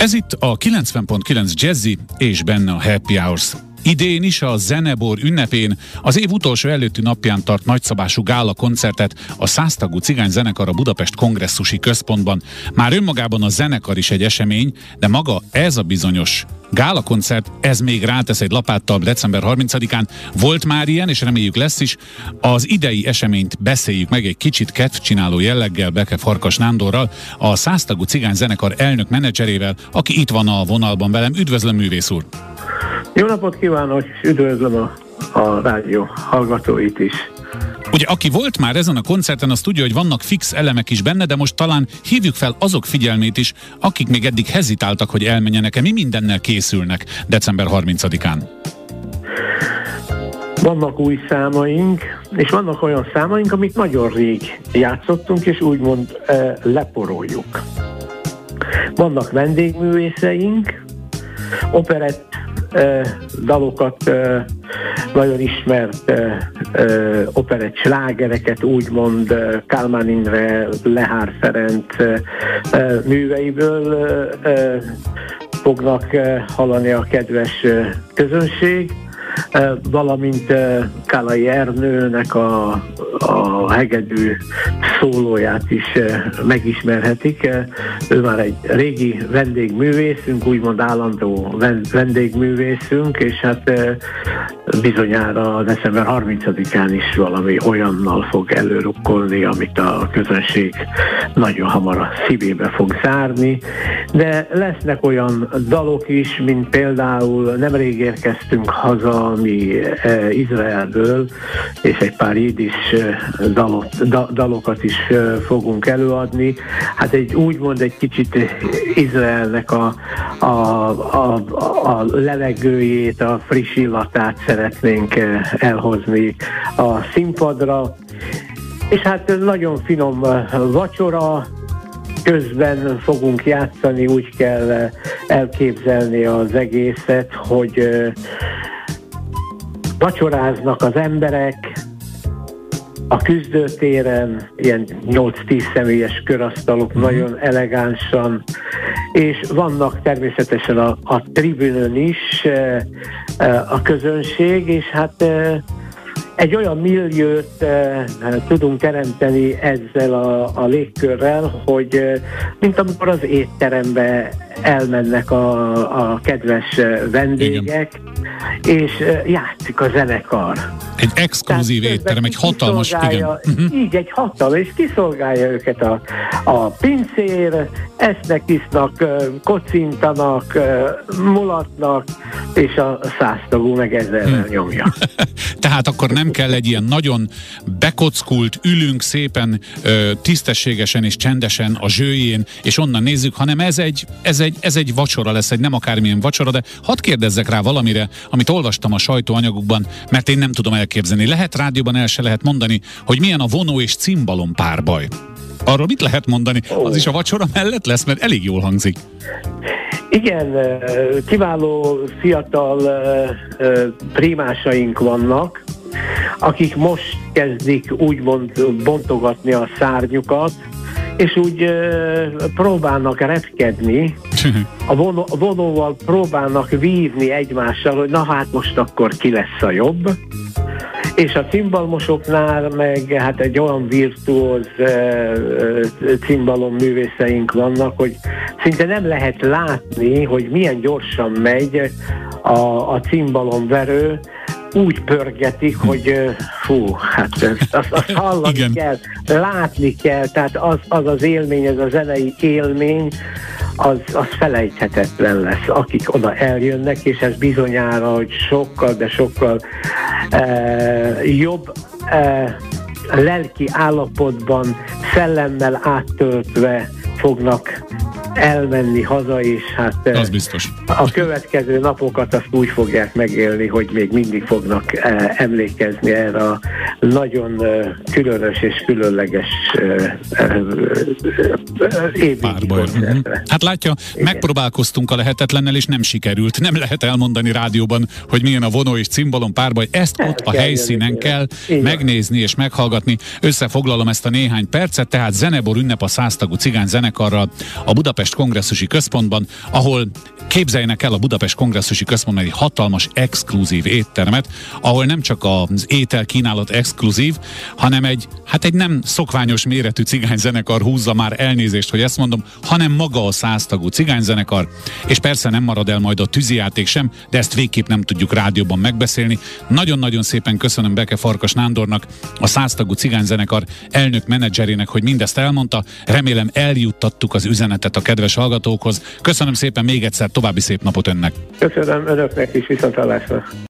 Ez itt a 90.9 Jazzy és benne a Happy Hours. Idén is a Zenebor ünnepén az év utolsó előtti napján tart nagyszabású gála koncertet a száztagú cigány zenekar a Budapest kongresszusi központban. Már önmagában a zenekar is egy esemény, de maga ez a bizonyos Gála koncert, ez még rátesz egy lapáttal december 30-án. Volt már ilyen, és reméljük lesz is. Az idei eseményt beszéljük meg egy kicsit kedvcsináló jelleggel Beke Farkas Nándorral, a száztagú cigány zenekar elnök menedzserével, aki itt van a vonalban velem. Üdvözlöm, művész úr! Jó napot kívánok, és üdvözlöm a, a rádió hallgatóit is. Ugye, aki volt már ezen a koncerten, az tudja, hogy vannak fix elemek is benne, de most talán hívjuk fel azok figyelmét is, akik még eddig hezitáltak, hogy elmenjenek-e. Mi mindennel készülnek december 30-án? Vannak új számaink, és vannak olyan számaink, amit nagyon rég játszottunk, és úgymond e, leporoljuk. Vannak vendégművészeink, operett dalokat, nagyon ismert operett slágereket, úgymond Kálmán Imre, Lehár Ferenc műveiből fognak hallani a kedves közönség valamint Kálai Ernőnek a, a hegedű szólóját is megismerhetik. Ő már egy régi vendégművészünk, úgymond állandó vendégművészünk, és hát bizonyára december 30-án is valami olyannal fog előrukkolni, amit a közönség nagyon hamar a szívébe fog zárni. De lesznek olyan dalok is, mint például nemrég érkeztünk haza mi e, Izraelből, és egy pár is dalot, da, dalokat is fogunk előadni. Hát egy úgymond egy kicsit Izraelnek a, a, a, a levegőjét, a friss illatát szeretnénk elhozni a színpadra. És hát nagyon finom vacsora, közben fogunk játszani, úgy kell elképzelni az egészet, hogy vacsoráznak az emberek, a küzdőtéren ilyen 8-10 személyes körasztalok mm. nagyon elegánsan, és vannak természetesen a, a tribünön is e, e, a közönség, és hát e, egy olyan milliót e, tudunk teremteni ezzel a, a légkörrel, hogy e, mint amikor az étterembe elmennek a, a kedves vendégek, igen. és játszik a zenekar. Egy exkluzív Tehát étterem, egy hatalmas, igen. Uh-huh. Így, egy hatalmas, és kiszolgálja őket a, a pincér, esznek, isznak, kocintanak, mulatnak, és a száztagú meg ezzel hmm. nyomja. Tehát akkor nem kell egy ilyen nagyon bekockult, ülünk szépen, tisztességesen és csendesen a zsőjén, és onnan nézzük, hanem ez egy, ez egy, ez egy vacsora lesz, egy nem akármilyen vacsora, de hadd kérdezzek rá valamire, amit olvastam a sajtóanyagokban, mert én nem tudom elképzelni. Lehet rádióban el se lehet mondani, hogy milyen a vonó és cimbalom párbaj. Arról mit lehet mondani? Az is a vacsora mellett lesz, mert elég jól hangzik. Igen, kiváló fiatal primásaink vannak, akik most kezdik úgymond bontogatni a szárnyukat, és úgy próbálnak repkedni, a, vonó, a vonóval próbálnak vívni egymással, hogy na hát most akkor ki lesz a jobb. És a cimbalmosoknál meg hát egy olyan virtuóz cimbalom művészeink vannak, hogy szinte nem lehet látni, hogy milyen gyorsan megy a, a cimbalomverő, úgy pörgetik, hogy fú, hát azt, azt hallani Igen. kell, látni kell, tehát az, az az élmény, ez a zenei élmény, az, az felejthetetlen lesz, akik oda eljönnek, és ez bizonyára, hogy sokkal, de sokkal eh, jobb eh, lelki állapotban, szellemmel áttöltve fognak elmenni haza, és hát az biztos. a következő napokat azt úgy fogják megélni, hogy még mindig fognak emlékezni erre a nagyon különös és különleges évvégi mhm. Hát látja, Igen. megpróbálkoztunk a lehetetlennel, és nem sikerült. Nem lehet elmondani rádióban, hogy milyen a vonó és cimbalom párbaj. Ezt nem ott a helyszínen kell Igen. megnézni és meghallgatni. Összefoglalom ezt a néhány percet, tehát Zenebor ünnep a száztagú cigány zenekarral a Budapest Budapest kongresszusi központban, ahol képzeljenek el a Budapest kongresszusi központban egy hatalmas exkluzív éttermet, ahol nem csak az étel kínálat exkluzív, hanem egy, hát egy nem szokványos méretű cigányzenekar húzza már elnézést, hogy ezt mondom, hanem maga a száztagú cigányzenekar, és persze nem marad el majd a tűzijáték sem, de ezt végképp nem tudjuk rádióban megbeszélni. Nagyon-nagyon szépen köszönöm Beke Farkas Nándornak, a száztagú cigányzenekar elnök menedzserének, hogy mindezt elmondta. Remélem eljuttattuk az üzenetet a kedves hallgatókhoz. Köszönöm szépen még egyszer, további szép napot önnek. Köszönöm önöknek is, viszontlátásra.